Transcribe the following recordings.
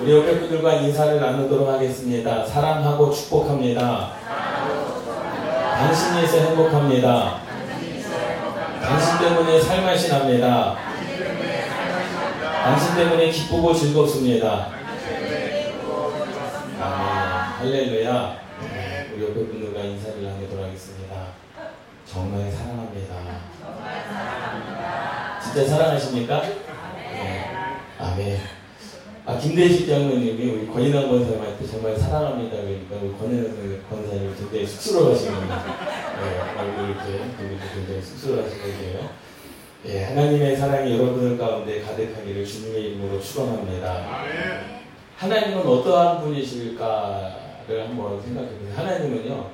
우리 옆에 분들과 인사를 나누도록 하겠습니다. 사랑하고 축복합니다. 당신에서 행복합니다. 당신 때문에 살맛이 납니다. 당신 때문에 기쁘고 즐겁습니다. 아멘. 할렐루야. 우리 옆에 분들과 인사를 나누도록 하겠습니다. 정말 사랑합니다. 진짜 사랑하십니까? 네. 아멘. 아, 김대식 장로님이 우리 권인환 권사님한테 정말 사랑합니다. 그러니까 우리 권인환 권사님 굉장히 쑥스러워하시는 네, 얼굴 이렇게 굉장히 쑥스러워하시는 거예요. 예, 하나님의 사랑이 여러분들 가운데 가득하기를 주님의 이름으로 축원합니다. 하나님은 어떠한 분이실까를 한번 생각해 보세요. 하나님은요,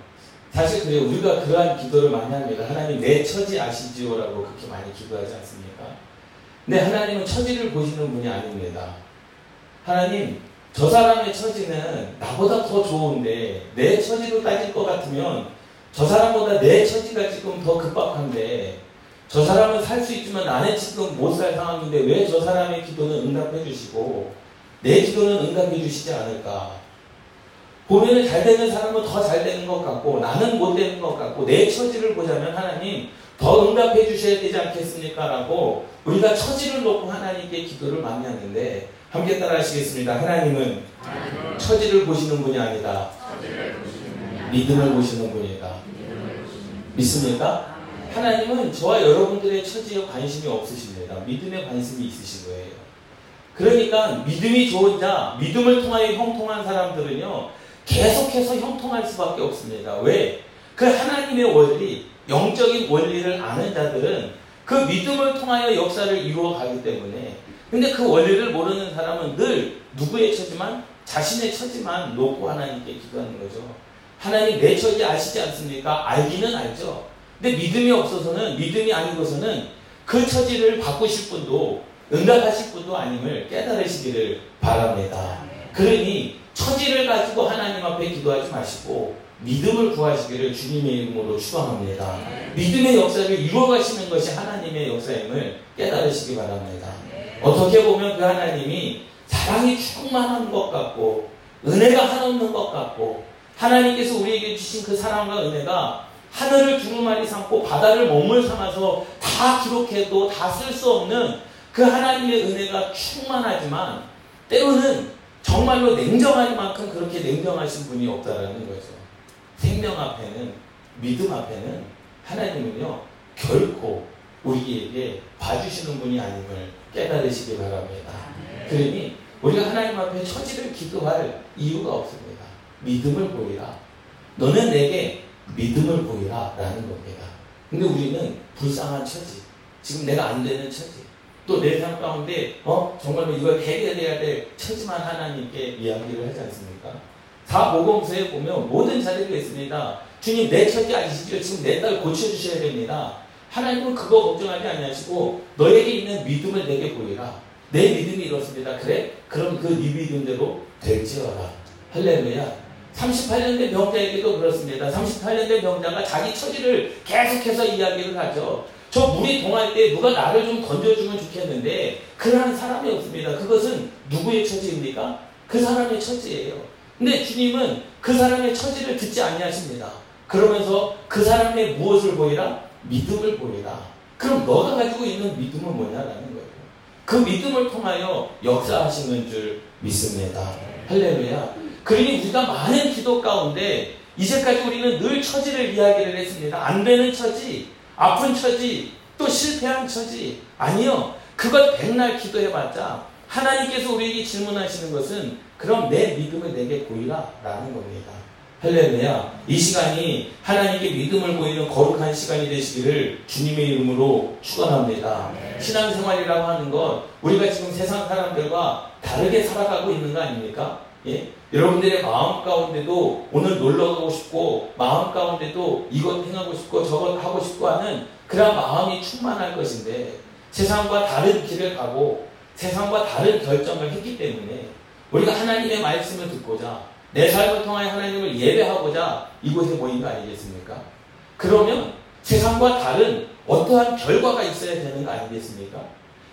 사실 그래요. 우리가 그러한 기도를 많이 합니다. 하나님 내 처지 아시지요라고 그렇게 많이 기도하지 않습니까? 근데 하나님은 처지를 보시는 분이 아닙니다. 하나님, 저 사람의 처지는 나보다 더 좋은데 내 처지로 따질 것 같으면 저 사람보다 내 처지가 지금 더 급박한데 저 사람은 살 수 있지만 나는 지금 못 살 상황인데 왜 저 사람의 기도는 응답해 주시고 내 기도는 응답해 주시지 않을까? 보면은 잘 되는 사람은 더 잘 되는 것 같고 나는 못 되는 것 같고 내 처지를 보자면 하나님 더 응답해 주셔야 되지 않겠습니까? 라고 우리가 처지를 놓고 하나님께 기도를 많이 하는데 함께 따라 하시겠습니다. 하나님은 처지를 보시는 분이 아니다. 믿음을 보시는 분이다. 믿습니까? 하나님은 저와 여러분들의 처지에 관심이 없으십니다. 믿음에 관심이 있으신 거예요. 그러니까 믿음이 좋은 자, 믿음을 통하여 형통한 사람들은요, 계속해서 형통할 수밖에 없습니다. 왜? 그 하나님의 원리, 영적인 원리를 아는 자들은 그 믿음을 통하여 역사를 이루어 가기 때문에 근데 그 원리를 모르는 사람은 늘 누구의 처지만 자신의 처지만 놓고 하나님께 기도하는 거죠. 하나님 내 처지 아시지 않습니까? 알기는 알죠. 근데 믿음이 없어서는 믿음이 아니고서는 그 처지를 바꾸실 분도 응답하실 분도 아님을 깨달으시기를 바랍니다. 그러니 처지를 가지고 하나님 앞에 기도하지 마시고 믿음을 구하시기를 주님의 이름으로 축원합니다. 믿음의 역사를 이루어가시는 것이 하나님의 역사임을 깨달으시기 바랍니다. 어떻게 보면 그 하나님이 사랑이 충만한 것 같고 은혜가 한없는 것 같고 하나님께서 우리에게 주신 그 사랑과 은혜가 하늘을 두루마리 삼고 바다를 몸을 삼아서 다 기록해도 다 쓸 수 없는 그 하나님의 은혜가 충만하지만 때로는 정말로 냉정할 만큼 그렇게 냉정하신 분이 없다라는 거죠. 생명 앞에는 믿음 앞에는 하나님은요 결코 우리에게 봐주시는 분이 아님을 깨달으시기 바랍니다. 그러니 우리가 하나님 앞에 처지를 기도할 이유가 없습니다. 믿음을 보이라. 너는 내게 믿음을 보이라 라는 겁니다. 근데 우리는 불쌍한 처지, 지금 내가 안 되는 처지, 또 내 삶 가운데 어 정말로 이걸 해결해야 될 처지만 하나님께 이야기를 하지 않습니까? 사복음서에 보면 모든 자들이 있습니다. 주님 내 처지 아시죠? 지금 내 딸 고쳐주셔야 됩니다. 하나님은 그거 걱정하지 아니하시고 너에게 있는 믿음을 내게 보이라. 내 믿음이 이렇습니다. 그래? 그럼 그 네 믿음대로 될지어라. 할렐루야. 38년 된 병자에게도 그렇습니다. 38년 된 병자가 자기 처지를 계속해서 이야기를 하죠. 저 물이 동할 때 누가 나를 좀 건져주면 좋겠는데 그러한 사람이 없습니다. 그것은 누구의 처지입니까? 그 사람의 처지예요. 근데 주님은 그 사람의 처지를 듣지 아니하십니다. 그러면서 그 사람의 무엇을 보이라? 믿음을 보이라. 그럼 너가 가지고 있는 믿음은 뭐냐라는 거예요. 그 믿음을 통하여 역사하시는 줄 믿습니다. 할렐루야. 그러니 우리가 많은 기도 가운데 이제까지 우리는 늘 처지를 이야기를 했습니다. 안 되는 처지, 아픈 처지, 또 실패한 처지. 아니요. 그걸 백날 기도해봤자 하나님께서 우리에게 질문하시는 것은 그럼 내 믿음을 내게 보이라 라는 겁니다. 할렐루야. 이 시간이 하나님께 믿음을 보이는 거룩한 시간이 되시기를 주님의 이름으로 축원합니다. 신앙생활이라고 하는 것 우리가 지금 세상 사람들과 다르게 살아가고 있는 거 아닙니까? 예? 여러분들의 마음 가운데도 오늘 놀러 가고 싶고 마음 가운데도 이것 행하고 싶고 저것 하고 싶고 하는 그런 마음이 충만할 것인데 세상과 다른 길을 가고 세상과 다른 결정을 했기 때문에 우리가 하나님의 말씀을 듣고자 내 삶을 통하여 하나님을 예배하고자 이곳에 모인 거 아니겠습니까? 그러면 세상과 다른 어떠한 결과가 있어야 되는 거 아니겠습니까?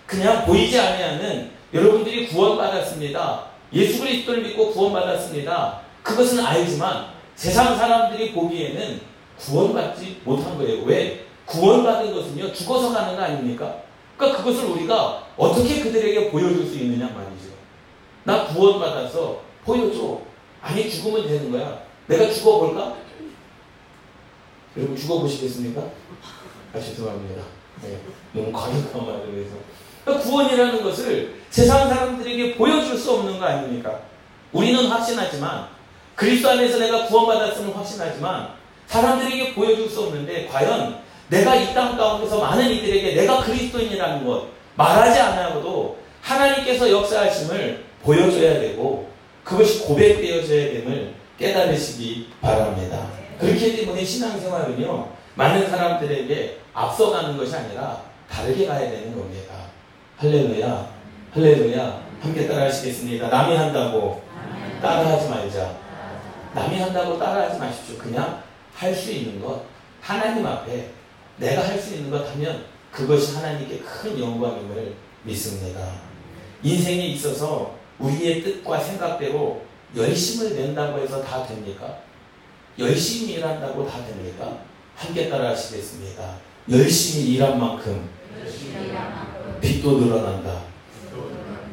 그냥 보이지 아니하는 여러분들이 구원받았습니다. 예수 그리스도를 믿고 구원받았습니다. 그것은 알지만 세상 사람들이 보기에는 구원받지 못한 거예요. 왜? 구원받은 것은요, 죽어서 가는 거 아닙니까? 그러니까 그것을 우리가 어떻게 그들에게 보여줄 수 있느냐 말이죠. 나 구원받아서 보여줘. 아니, 죽으면 되는 거야. 내가 죽어볼까? 여러분 죽어보시겠습니까? 아, 죄송합니다. 네, 너무 과격한 말을 해서. 그러니까 구원이라는 것을 세상 사람들에게 보여줄 수 없는 거 아닙니까? 우리는 확신하지만 그리스도 안에서 내가 구원받았음을 확신하지만 사람들에게 보여줄 수 없는데 과연 내가 이 땅 가운데서 많은 이들에게 내가 그리스도인이라는 것 말하지 않아도 하나님께서 역사하심을 보여줘야 되고 그것이 고백되어져야 됨을 깨달으시기 바랍니다. 그렇기 때문에 신앙생활은요 많은 사람들에게 앞서가는 것이 아니라 다르게 가야 되는 겁니다. 할렐루야, 할렐루야. 함께 따라 하시겠습니다. 남이 한다고 따라하지 말자. 남이 한다고 따라하지 마십시오. 그냥 할 수 있는 것, 하나님 앞에 내가 할 수 있는 것 하면 그것이 하나님께 큰 영광임을 믿습니다. 인생에 있어서 우리의 뜻과 생각대로 열심을 낸다고 해서 다 됩니까? 열심히 일한다고 다 됩니까? 함께 따라 하시겠습니다. 열심히 일한 만큼 빚도 늘어난다.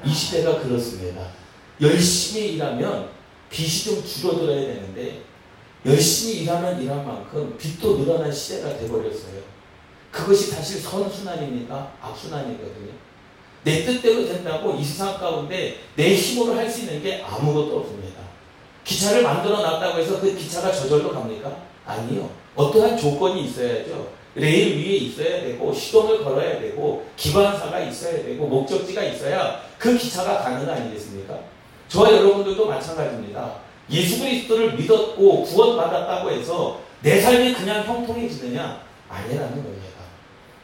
이 시대가 그렇습니다. 열심히 일하면 빚이 좀 줄어들어야 되는데 열심히 일하면 일한 만큼 빚도 늘어난 시대가 돼버렸어요. 그것이 사실 선순환입니까? 악순환이거든요. 내 뜻대로 된다고 이 세상 가운데 내 힘으로 할 수 있는 게 아무것도 없습니다. 기차를 만들어 놨다고 해서 그 기차가 저절로 갑니까? 아니요. 어떠한 조건이 있어야죠. 레일 위에 있어야 되고 시동을 걸어야 되고 기관사가 있어야 되고 목적지가 있어야 그 기차가 가는 거 아니겠습니까? 저와 여러분들도 마찬가지입니다. 예수 그리스도를 믿었고 구원받았다고 해서 내 삶이 그냥 형통해지느냐? 아니라는 겁니다.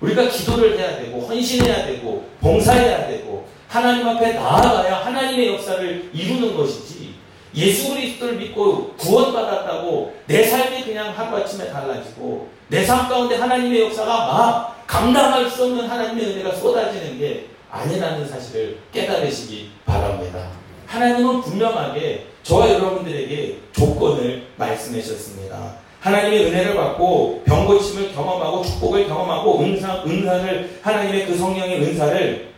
우리가 기도를 해야 되고 헌신해야 되고 봉사해야 되고 하나님 앞에 나아가야 하나님의 역사를 이루는 것이지 예수 그리스도를 믿고 구원받았다고 내 삶이 그냥 하루아침에 달라지고 내 삶 가운데 하나님의 역사가 막 감당할 수 없는 하나님의 은혜가 쏟아지는 게 아니라는 사실을 깨달으시기 바랍니다. 하나님은 분명하게 저와 여러분들에게 조건을 말씀하셨습니다. 하나님의 은혜를 받고 병고침을 경험하고 축복을 경험하고 은사, 은사를 하나님의 그 성령의 은사를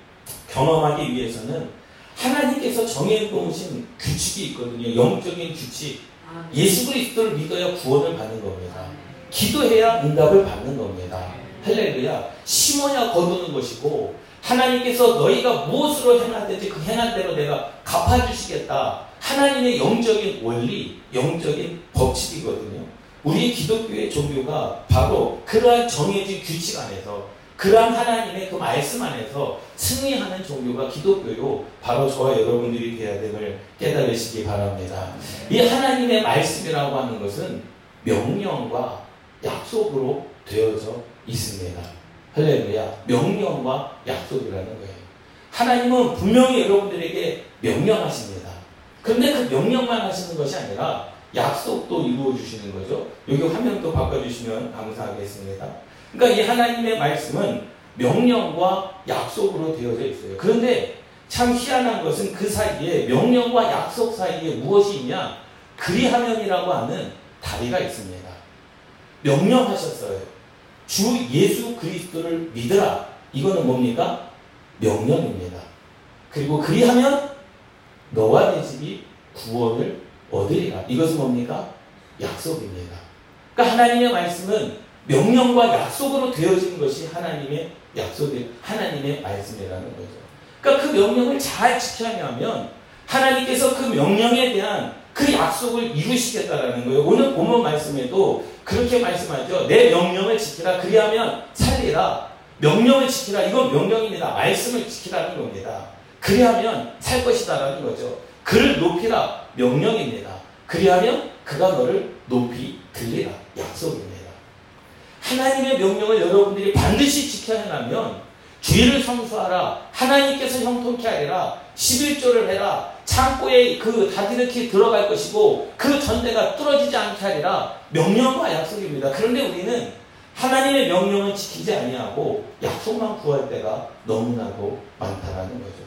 경험하기 위해서는 하나님께서 정해 놓으신 규칙이 있거든요. 영적인 규칙. 예수 그리스도를 믿어야 구원을 받는 겁니다. 기도해야 응답을 받는 겁니다. 할렐루야. 심어야 거두는 것이고 하나님께서 너희가 무엇으로 행하든지 그 행한 대로 내가 갚아주시겠다. 하나님의 영적인 원리, 영적인 법칙이거든요. 우리 기독교의 종교가 바로 그러한 정해진 규칙 안에서 그러한 하나님의 그 말씀 안에서 승리하는 종교가 기독교요. 바로 저와 여러분들이 되어야 됨을 깨달으시기 바랍니다. 이 하나님의 말씀이라고 하는 것은 명령과 약속으로 되어져 있습니다. 할렐루야. 명령과 약속이라는 거예요. 하나님은 분명히 여러분들에게 명령하십니다. 그런데 그 명령만 하시는 것이 아니라 약속도 이루어 주시는 거죠. 여기 화면 또 바꿔주시면 감사하겠습니다. 그러니까 이 하나님의 말씀은 명령과 약속으로 되어져 있어요. 그런데 참 희한한 것은 그 사이에 명령과 약속 사이에 무엇이 있냐? 그리하면이라고 하는 다리가 있습니다. 명령하셨어요. 주 예수 그리스도를 믿으라. 이거는 뭡니까? 명령입니다. 그리고 그리하면 너와 내 집이 구원을 얻으리라. 이것은 뭡니까? 약속입니다. 그러니까 하나님의 말씀은 명령과 약속으로 되어진 것이 하나님의 약속이 하나님의 말씀이라는 거죠. 그러니까 그 명령을 잘 지켜야면 하나님께서 그 명령에 대한 그 약속을 이루시겠다라는 거예요. 오늘 본문 말씀에도 그렇게 말씀하죠. 내 명령을 지키라. 그리하면 살리라. 명령을 지키라. 이건 명령입니다. 말씀을 지키라는 겁니다. 그리하면 살 것이다라는 거죠. 그를 높이라. 명령입니다. 그리하면 그가 너를 높이 들리라. 약속입니다. 하나님의 명령을 여러분들이 반드시 지켜야 하면 주의를 성수하라. 하나님께서 형통케 하리라. 11조를 해라. 창고에 그 다디르키 들어갈 것이고 그 전대가 뚫어지지 않게 하리라. 명령과 약속입니다. 그런데 우리는 하나님의 명령은 지키지 아니하고 약속만 구할 때가 너무나도 많다라는 거죠.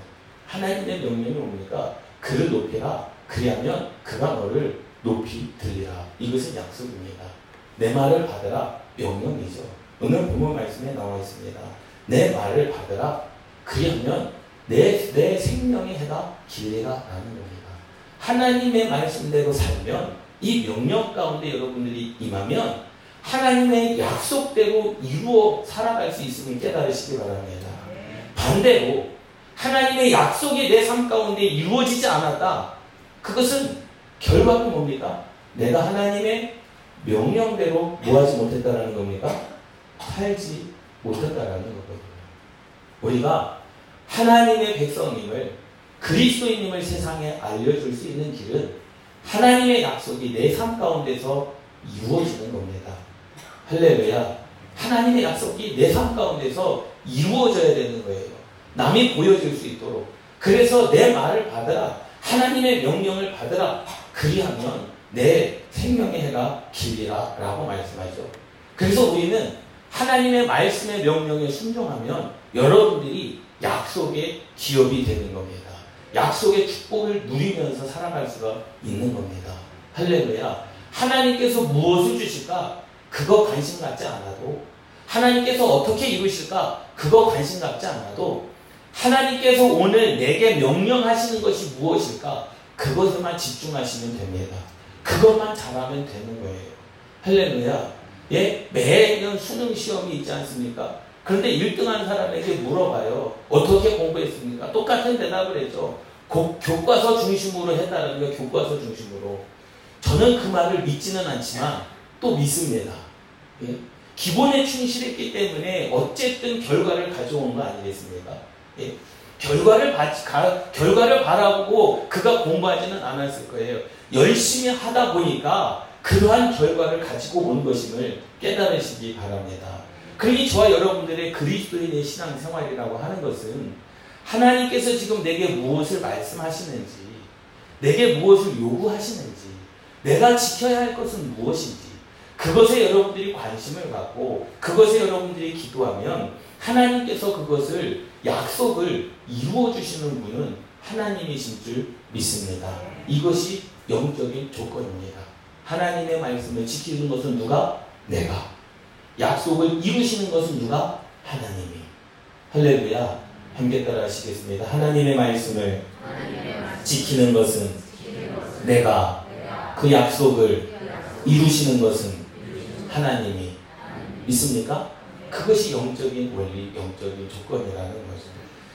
하나님의 명령이 뭡니까? 그를 높이라. 그리하면 그가 너를 높이 들리라. 이것은 약속입니다. 내 말을 받으라. 명령이죠. 오늘 본문 말씀에 나와 있습니다. 내 말을 받으라. 그리하면 내, 내 생명의 해가 길리라. 라는 겁니다. 하나님의 말씀대로 살면 이 명령 가운데 여러분들이 임하면 하나님의 약속대로 이루어 살아갈 수 있음을 깨달으시기 바랍니다. 반대로 하나님의 약속이 내 삶 가운데 이루어지지 않았다. 그것은 결과는 뭡니까? 내가 하나님의 명령대로 뭐하지 못했다라는 겁니까? 살지 못했다라는 거거든요. 우리가 하나님의 백성님을 그리스도인님을 세상에 알려줄 수 있는 길은 하나님의 약속이 내 삶 가운데서 이루어지는 겁니다. 할렐루야. 하나님의 약속이 내 삶 가운데서 이루어져야 되는 거예요. 남이 보여줄 수 있도록. 그래서 내 말을 받으라. 하나님의 명령을 받으라. 그리하면 내 생명의 해가 길리라. 라고 말씀하죠. 그래서 우리는 하나님의 말씀의 명령에 순종하면 여러분들이 약속의 기업이 되는 겁니다. 약속의 축복을 누리면서 살아갈 수가 있는 겁니다. 할렐루야. 하나님께서 무엇을 주실까? 그거 관심 갖지 않아도 하나님께서 어떻게 이루실까? 그거 관심 갖지 않아도 하나님께서 오늘 내게 명령하시는 것이 무엇일까? 그것에만 집중하시면 됩니다. 그것만 잘하면 되는 거예요. 할렐루야. 예, 매년 수능 시험이 있지 않습니까? 그런데 1등한 사람에게 물어봐요. 어떻게 공부했습니까? 똑같은 대답을. 고, 교과서 중심으로 했다는 거 교과서 중심으로. 저는 그 말을 믿지는 않지만 또 믿습니다. 예? 기본에 충실했기 때문에 어쨌든 결과를 가져온 거 아니겠습니까? 예? 결과를 바, 가, 결과를 바라보고 그가 공부하지는 않았을 거예요. 열심히 하다 보니까 그러한 결과를 가지고 온 것임을 깨달으시기 바랍니다. 그러니 저와 여러분들의 그리스도인의 신앙 생활이라고 하는 것은 하나님께서 지금 내게 무엇을 말씀하시는지, 내게 무엇을 요구하시는지, 내가 지켜야 할 것은 무엇인지, 그것에 여러분들이 관심을 갖고, 그것에 여러분들이 기도하면 하나님께서 그것을 약속을 이루어 주시는 분은 하나님이신 줄 믿습니다. 이것이 영적인 조건입니다. 하나님의 말씀을 지키는 것은 누가? 내가. 약속을 이루시는 것은 누가? 하나님이. 할렐루야. 함께 따라 하시겠습니다. 하나님의 말씀을 지키는 것은 내가 그 약속을 이루시는 것은 하나님이 믿습니까? 그것이 영적인 원리, 영적인 조건이라는 거죠.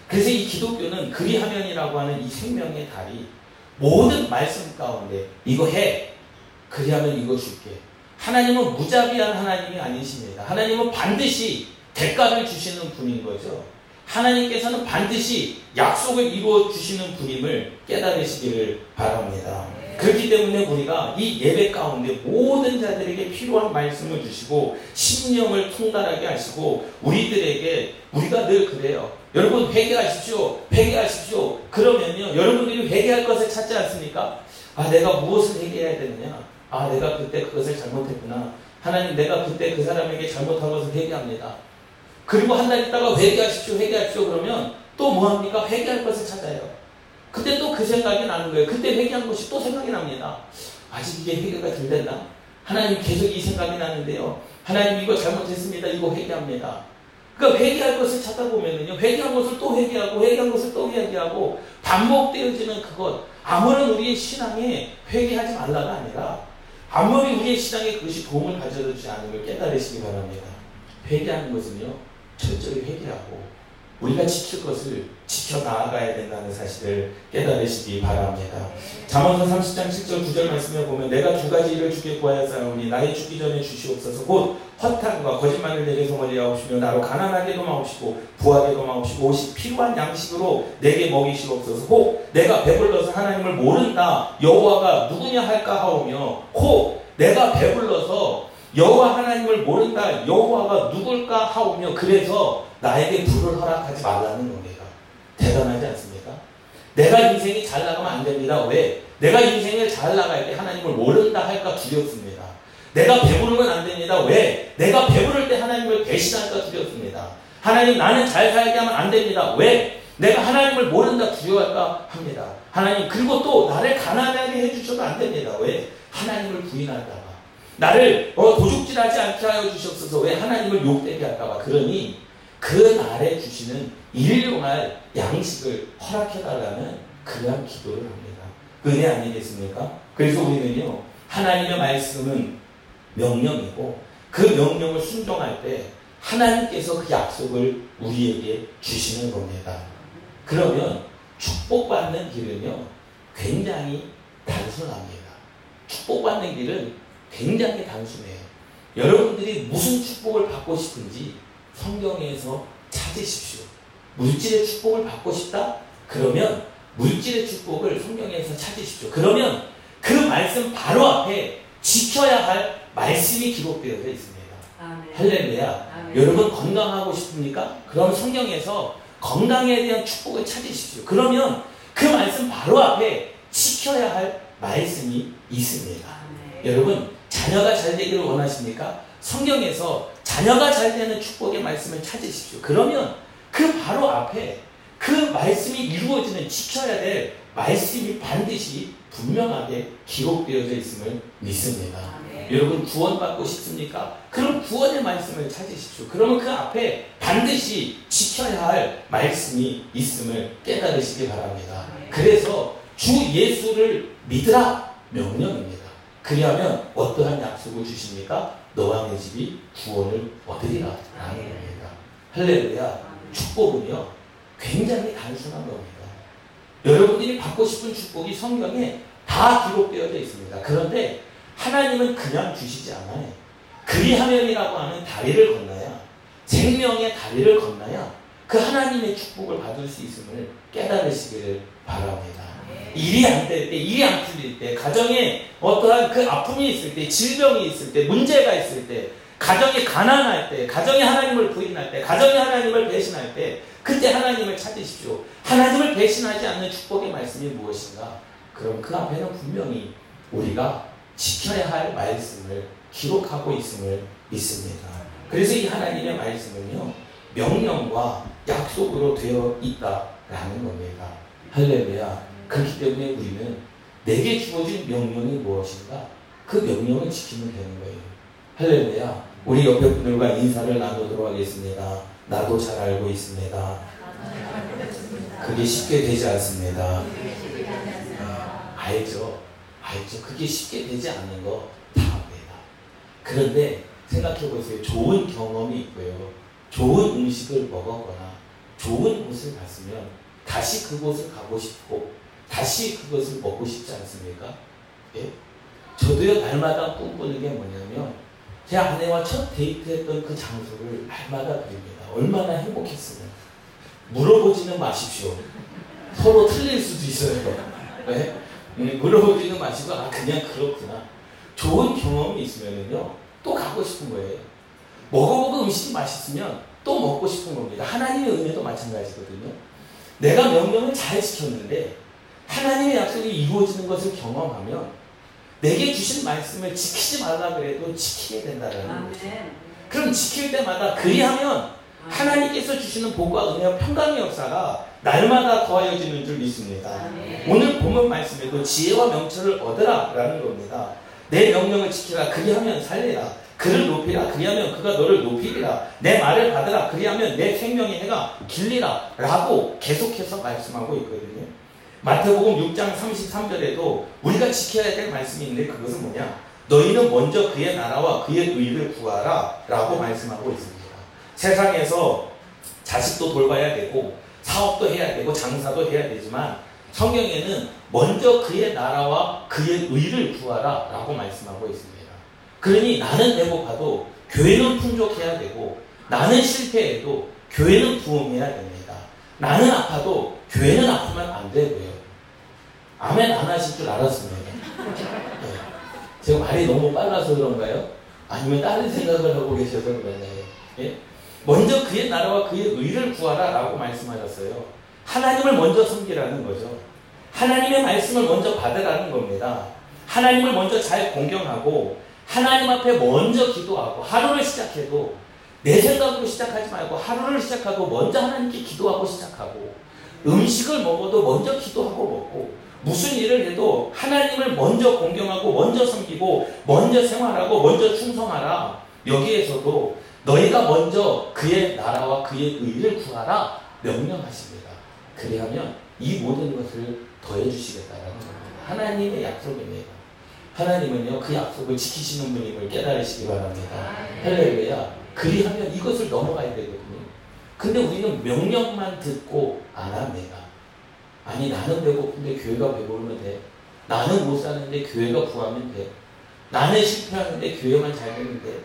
그래서 이 기독교는 그리하면이라고 하는 이 생명의 달이 모든 말씀 가운데 이거 해. 그리하면 이거 줄게. 하나님은 무자비한 하나님이 아니십니다. 하나님은 반드시 대가를 주시는 분인 거죠. 하나님께서는 반드시 약속을 이루어 주시는 분임을 깨달으시기를 바랍니다. 그렇기 때문에 우리가 이 예배 가운데 모든 자들에게 필요한 말씀을 주시고 심령을 통달하게 하시고 우리들에게 우리가 늘 그래요. 여러분 회개하십시오. 회개하십시오. 그러면요. 여러분들이 회개할 것을 찾지 않습니까? 아 내가 무엇을 회개해야 되느냐? 아 내가 그때 그것을 잘못했구나. 하나님 내가 그때 그 사람에게 잘못한 것을 회개합니다. 그리고 한 달 있다가 회개하십시오. 회개하십시오. 그러면 또 뭐합니까? 회개할 것을 찾아요. 그때 또 그 생각이 나는 거예요. 그때 회개한 것이 또 생각이 납니다. 아직 이게 회개가 덜 됐나? 하나님 계속 이 생각이 나는데요. 하나님 이거 잘못했습니다. 이거 회개합니다. 그러니까 회개할 것을 찾아보면요. 회개한 것을 또 회개하고 회개한 것을 또 회개하고 반복되어지는 그것. 아무런 우리의 신앙에 회개하지 말라가 아니라 아무리 우리의 신앙에 그것이 도움을 가져주지 걸 깨달으시기 바랍니다. 회개하는 것은요. 철저히 회개하고 우리가 지킬 것을 지켜 나아가야 된다는 사실을 깨달으시기 바랍니다. 잠언서 30장 7절 9절 말씀에 보면 내가 두 가지 일을 주께 구하였사오니 나의 죽기 전에 주시옵소서 곧 허탄과 거짓말을 내게서 멀리하옵시며 나로 가난하게도 마옵시고 부하게도 마옵시고 옷이 필요한 양식으로 내게 먹이시옵소서 혹 내가 배불러서 하나님을 모른다 여호와가 누구냐 할까 하오며 혹 내가 배불러서 여호와 하나님을 모른다 여호와가 누굴까 하오며 그래서 나에게 불을 허락하지 말라는 겁니다. 대단하지 않습니까? 내가 인생이 잘 나가면 안 됩니다. 왜? 내가 인생을 잘 나갈 때 하나님을 모른다 할까 두렵습니다. 내가 배부르면 안 됩니다. 왜? 내가 배부를 때 하나님을 배신할까 두렵습니다. 하나님 나는 잘 살게 하면 안 됩니다. 왜? 내가 하나님을 모른다 두려워할까 합니다. 하나님 그리고 또 나를 가난하게 해주셔도 안 됩니다. 왜? 하나님을 부인할까봐. 나를 어, 도둑질하지 않게 하여 주셨어서 왜 하나님을 욕되게 할까봐. 그러니 그 날에 주시는 일용할 양식을 허락해달라는 그러한 기도를 합니다. 은혜 아니겠습니까? 그래서 우리는요 하나님의 말씀은 명령이고 그 명령을 순종할 때 하나님께서 그 약속을 우리에게 주시는 겁니다. 그러면 축복받는 길은요, 굉장히 단순합니다. 축복받는 길은 굉장히 단순해요. 여러분들이 무슨 축복을 받고 싶은지 성경에서 찾으십시오. 물질의 축복을 받고 싶다? 그러면 물질의 축복을 성경에서 찾으십시오. 그러면 그 말씀 바로 앞에 지켜야 할 말씀이 기록되어 있습니다. 할렐루야. 여러분 건강하고 싶습니까? 그럼 성경에서 건강에 대한 축복을 찾으십시오. 그러면 그 말씀 바로 앞에 지켜야 할 말씀이 있습니다. 여러분 자녀가 잘 되기를 원하십니까? 성경에서 자녀가 잘 되는 축복의 말씀을 찾으십시오. 그러면 그 바로 앞에 그 말씀이 이루어지는 지켜야 될 말씀이 반드시 분명하게 기록되어져 있음을 믿습니다. 아, 여러분 구원받고 싶습니까? 그럼 구원의 말씀을 찾으십시오. 그러면 그 앞에 반드시 지켜야 할 말씀이 있음을 깨달으시기 바랍니다. 아, 그래서 주 예수를 믿으라 명령입니다. 그리하면 어떠한 약속을 주십니까? 너와 내 집이 구원을 얻으리라 라는 겁니다. 할렐루야. 축복은요 굉장히 단순한 겁니다. 여러분들이 받고 싶은 축복이 성경에 다 기록되어져 있습니다. 그런데 하나님은 그냥 주시지 않아요. 그리하면이라고 하는 다리를 건너야 생명의 다리를 건너야 그 하나님의 축복을 받을 수 있음을 깨달으시기를 바랍니다. 일이 안 될 때, 일이 안 풀릴 때, 가정에 어떠한 그 아픔이 있을 때, 질병이 있을 때, 문제가 있을 때, 가정이 가난할 때, 가정이 하나님을 부인할 때, 가정이 하나님을 배신할 때, 그때 하나님을 찾으십시오. 하나님을 배신하지 않는 축복의 말씀이 무엇인가? 그럼 그 앞에는 분명히 우리가 지켜야 할 말씀을 기록하고 있음을 믿습니다. 그래서 이 하나님의 말씀은요, 명령과 약속으로 되어 있다라는 겁니다. 할렐루야. 그렇기 때문에 우리는 내게 주어진 명령이 무엇인가? 그 명령을 지키면 되는 거예요. 할렐루야. 우리 옆에 분들과 인사를 나누도록 하겠습니다. 나도 잘 알고 있습니다. 그게 쉽게 되지 않습니다. 알죠. 알죠. 그게 쉽게 되지 않는 거 다 압니다. 그런데 생각해 보세요. 좋은 경험이 있고요. 좋은 음식을 먹었거나 좋은 곳을 갔으면 다시 그곳을 가고 싶고 다시 그것을 먹고 싶지 않습니까? 예? 저도요 날마다 꿈꾸는 게 뭐냐면 제 아내와 첫 데이트했던 그 장소를 날마다 그립니다. 얼마나 행복했으면 물어보지는 마십시오. 서로 틀릴 수도 있어요. 네? 음, 물어보지는 마시고 아 그냥 그렇구나. 좋은 경험이 있으면요 또 가고 싶은 거예요. 먹어보고 음식이 맛있으면 또 먹고 싶은 겁니다. 하나님의 은혜도 마찬가지거든요. 내가 명령을 잘 지켰는데 하나님의 약속이 이루어지는 것을 경험하면 내게 주신 말씀을 지키지 말라 그래도 지키게 된다는 거죠. 그럼 지킬 때마다 그리하면 하나님께서 주시는 복과 은혜와 평강의 역사가 날마다 더하여지는 줄 믿습니다. 오늘 본문 말씀에도 지혜와 명철을 얻으라라는 겁니다. 내 명령을 지키라 그리하면 살리라 그를 높이라 그리하면 그가 너를 높이리라 내 말을 받으라 그리하면 내 생명의 해가 길리라 라고 계속해서 말씀하고 있거든요. 마태복음 6장 33절에도 우리가 지켜야 될 말씀이 있는데 그것은 뭐냐? 너희는 먼저 그의 나라와 그의 의를 구하라 라고 말씀하고 있습니다. 세상에서 자식도 돌봐야 되고 사업도 해야 되고 장사도 해야 되지만 성경에는 먼저 그의 나라와 그의 의를 구하라 라고 말씀하고 있습니다. 그러니 나는 배고파도 교회는 풍족해야 되고 나는 실패해도 교회는 부흥해야 됩니다. 나는 아파도 교회는 아프면 안 되고요. 아멘 안 하실 줄 알았습니다. 네. 제가 말이 너무 빨라서 그런가요? 아니면 다른 생각을 하고 계셔서 그러나요? 예? 먼저 그의 나라와 그의 의를 구하라 라고 말씀하셨어요. 하나님을 먼저 섬기라는 거죠. 하나님의 말씀을 먼저 받으라는 겁니다. 하나님을 먼저 잘 공경하고 하나님 앞에 먼저 기도하고 하루를 시작해도 내 생각으로 시작하지 말고 하루를 시작하고 먼저 하나님께 기도하고 시작하고 음식을 먹어도 먼저 기도하고 먹고 무슨 일을 해도 하나님을 먼저 공경하고 먼저 섬기고 먼저 생활하고 먼저 충성하라. 여기에서도 너희가 먼저 그의 나라와 그의 의를 구하라 명령하십니다. 그리하면 이 모든 것을 더해 주시겠다라는 겁니다. 하나님의 약속입니다. 하나님은요 그 약속을 지키시는 분임을 깨달으시기 바랍니다. 할렐루야. 그리하면 이것을 넘어가야 되거든요. 근데 우리는 명령만 듣고 안 합니다. 아니 나는 배고픈데 교회가 배고프면 돼. 나는 못 사는데 교회가 구하면 돼. 나는 실패하는데 교회만 잘 되면 돼.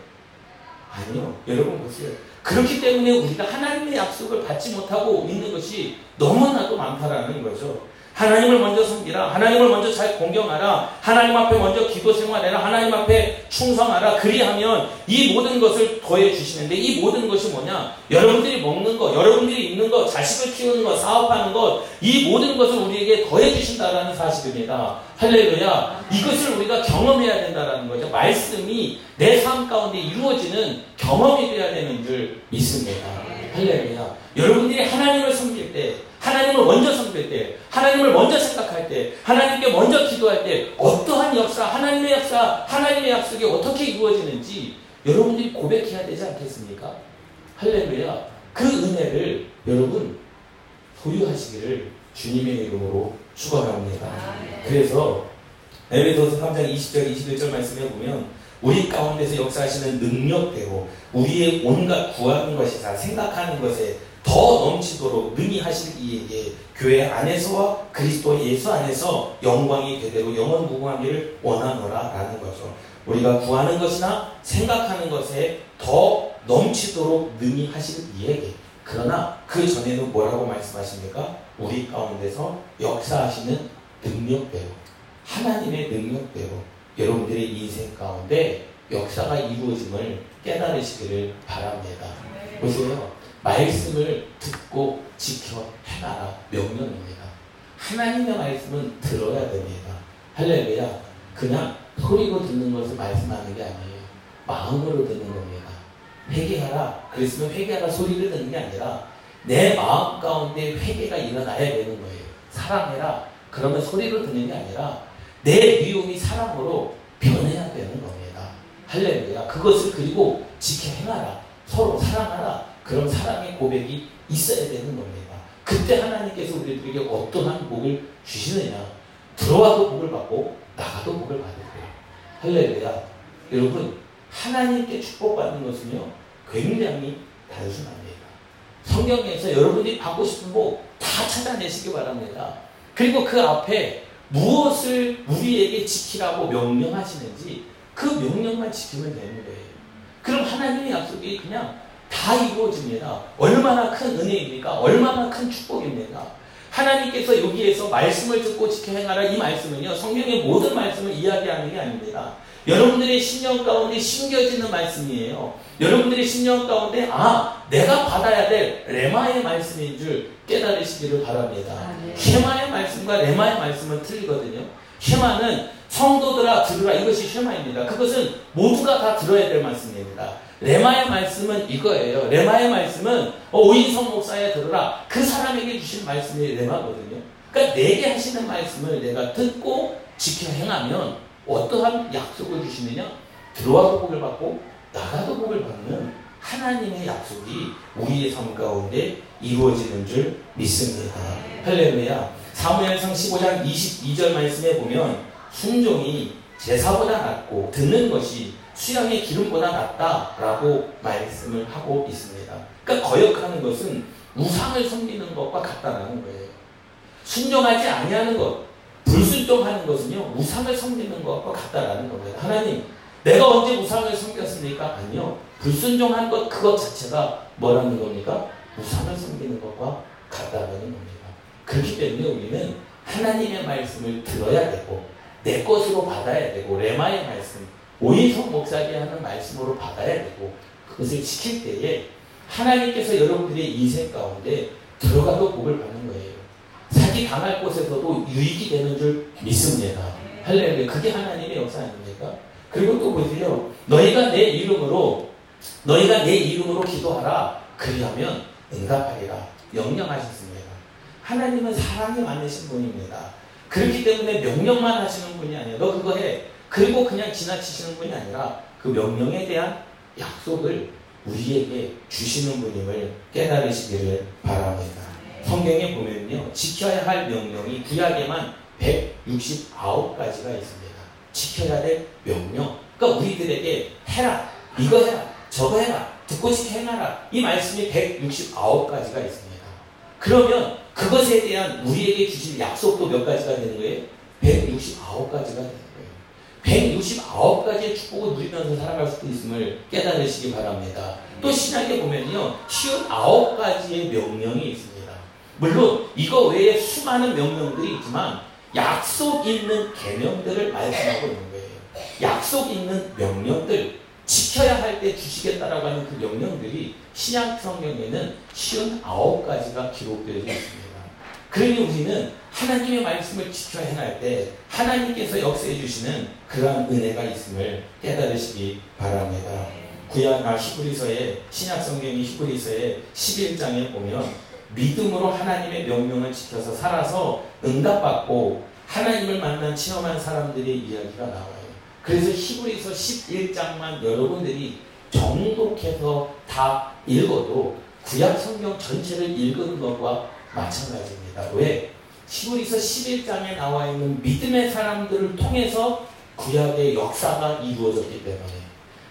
아니요. 여러분 보세요. 그렇기 때문에 우리가 하나님의 약속을 받지 못하고 있는 것이 너무나도 많다라는 거죠. 하나님을 먼저 섬기라. 하나님을 먼저 잘 공경하라. 하나님 앞에 먼저 기도 생활해라. 하나님 앞에 충성하라. 그리하면 이 모든 것을 더해 주시는데 이 모든 것이 뭐냐? 여러분들이 먹는 것, 여러분들이 입는 것, 자식을 키우는 것, 사업하는 것, 이 모든 것을 우리에게 더해 주신다라는 사실입니다. 할렐루야. 이것을 우리가 경험해야 된다라는 거죠. 말씀이 내 삶 가운데 이루어지는 경험이 되어야 되는 줄 믿습니다. 할렐루야. 여러분들이 하나님을 섬길 때 하나님을 먼저 섬길 때, 하나님을 먼저 생각할 때, 하나님께 먼저 기도할 때, 어떠한 역사, 하나님의 역사, 하나님의 약속이 어떻게 이루어지는지 여러분들이 고백해야 되지 않겠습니까? 할렐루야. 그 은혜를 여러분 소유하시기를 주님의 이름으로 축원합니다. 그래서 에베소서 3장 20절 21절 말씀에 보면 우리 가운데서 역사하시는 능력대로 우리의 온갖 구하는 것이 다 생각하는 것에 더 넘치도록 능히 하실 이에게 교회 안에서와 그리스도 예수 안에서 영광이 되대로 영원 무궁하기를 원하노라 라는 거죠. 우리가 구하는 것이나 생각하는 것에 더 넘치도록 능히 하실 이에게 그러나 그 전에는 뭐라고 말씀하십니까? 우리 가운데서 역사하시는 능력대로 하나님의 능력대로 여러분들의 인생 가운데 역사가 이루어짐을 깨달으시기를 바랍니다. 보세요. 말씀을 듣고 지켜 해나라 명령입니다. 하나님의 말씀은 들어야 됩니다. 할렐루야. 그냥 소리로 듣는 것을 말씀하는 게 아니에요. 마음으로 듣는 겁니다. 회개하라. 그랬으면 회개하라 소리를 듣는 게 아니라 내 마음 가운데 회개가 일어나야 되는 거예요. 사랑해라. 그러면 소리로 듣는 게 아니라 내 미움이 사랑으로 변해야 되는 겁니다. 할렐루야. 그것을 그리고 지켜 행하라. 서로 사랑하라. 그런 사랑의 고백이 있어야 되는 겁니다. 그때 하나님께서 우리들에게 어떠한 복을 주시느냐. 들어와도 복을 받고 나가도 복을 받을 거예요. 할렐루야. 여러분 하나님께 축복받는 것은요. 굉장히 단순합니다. 성경에서 여러분들이 받고 싶은 복 다 찾아내시기 바랍니다. 그리고 그 앞에 무엇을 우리에게 지키라고 명령하시는지 그 명령만 지키면 되는 거예요. 그럼 하나님의 약속이 그냥 다 이루어집니다. 얼마나 큰 은혜입니까? 얼마나 큰 축복입니까? 하나님께서 여기에서 말씀을 듣고 지켜 행하라 이 말씀은요 성경의 모든 말씀을 이야기하는 게 아닙니다. 여러분들의 신령 가운데 심겨지는 말씀이에요. 여러분들의 신령 가운데 아 내가 받아야 될 레마의 말씀인 줄 깨달으시기를 바랍니다. 아, 네. 쉐마의 말씀과 레마의 말씀은 틀리거든요. 쉐마는 성도들아 들으라 이것이 쉐마입니다. 그것은 모두가 다 들어야 될 말씀입니다. 레마의 말씀은 이거예요. 레마의 말씀은 어, 오인성 목사에 들으라. 그 사람에게 주신 말씀이 레마거든요. 그러니까 내게 하시는 말씀을 내가 듣고 지켜 행하면 어떠한 약속을 주시느냐? 들어와도 복을 받고 나가도 복을 받는 하나님의 약속이 우리의 삶 가운데 이루어지는 줄 믿습니다. 할렐루야. 사무엘상 15장 22절 말씀에 보면 순종이 제사보다 낫고 듣는 것이 수양의 기름보다 낫다라고 말씀을 하고 있습니다. 그러니까 거역하는 것은 우상을 섬기는 것과 같다라는 거예요. 순종하지 아니하는 것, 불순종하는 것은요 우상을 섬기는 것과 같다라는 겁니다. 하나님, 내가 언제 우상을 섬겼습니까? 아니요. 불순종한 것 그것 자체가 뭐라는 겁니까? 우상을 섬기는 것과 같다라는 겁니다. 그렇기 때문에 우리는 하나님의 말씀을 들어야 되고 내 것으로 받아야 되고 레마의 말씀 오인성 목사에게 하는 말씀으로 받아야 되고 그것을 지킬 때에 하나님께서 여러분들의 인생 가운데 들어가도 복을 받는 거예요. 사기 당할 곳에서도 유익이 되는 줄 믿습니다. 할렐루야. 그게 하나님의 역사 아닙니까? 그리고 또 보세요. 너희가 내 이름으로 너희가 내 이름으로 기도하라. 그리하면 응답하리라. 명령하셨습니다. 하나님은 사랑이 많으신 분입니다. 그렇기 때문에 명령만 하시는 분이 아니에요. 너 그거 해. 그리고 그냥 지나치시는 분이 아니라 그 명령에 대한 약속을 우리에게 주시는 분임을 깨달으시기를 바랍니다. 성경에 보면요. 지켜야 할 명령이 구약에만 169가지가 있습니다. 지켜야 될 명령. 그러니까 우리들에게 해라. 이거 해라. 저거 해라. 듣고 싶게 해놔라. 이 말씀이 169가지가 있습니다. 그러면 그것에 대한 우리에게 주신 약속도 몇 가지가 되는 거예요? 169가지가 되는 거예요. 169가지의 축복을 누리면서 살아갈 수도 있음을 깨달으시기 바랍니다. 또 신약에 보면요. 59가지의 명령이 있습니다. 물론 이거 외에 수많은 명령들이 있지만 약속 있는 계명들을 말씀하고 있는 거예요. 약속 있는 명령들 지켜야 할 때 주시겠다라고 하는 그 명령들이 신약 성경에는 59가지가 기록되어 있습니다. 그러니 우리는 하나님의 말씀을 지켜 행할 때 하나님께서 역사해 주시는 그러한 은혜가 있음을 깨달으시기 바랍니다. 구약 아 히브리서의 신약 성경이 히브리서의 11장에 보면 믿음으로 하나님의 명령을 지켜서 살아서 응답받고 하나님을 만난 체험한 사람들의 이야기가 나와요. 그래서 히브리서 11장만 여러분들이 정독해서 다 읽어도 구약 성경 전체를 읽은 것과 마찬가지입니다. 왜? 히브리서 11장에 나와 있는 믿음의 사람들을 통해서 구약의 역사가 이루어졌기 때문에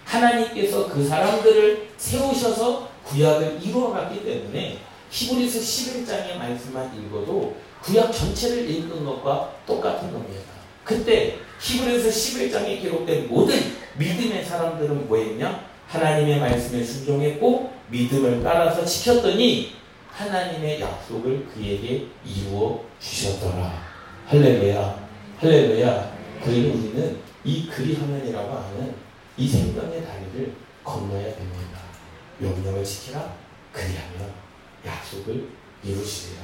하나님께서 그 사람들을 세우셔서 구약을 이루어갔기 때문에 히브리서 11장의 말씀만 읽어도 구약 전체를 읽는 것과 똑같은 겁니다. 그때 히브리서 11장에 기록된 모든 믿음의 사람들은 뭐했냐? 하나님의 말씀에 순종했고 믿음을 따라서 지켰더니 하나님의 약속을 그에게 이루어 주셨더라. 할렐루야. 할렐루야. 그러니 우리는 이 그리하면이라고 하는 이 생명의 다리를 건너야 됩니다. 명령을 지키라. 그리하면 약속을 이루시리라.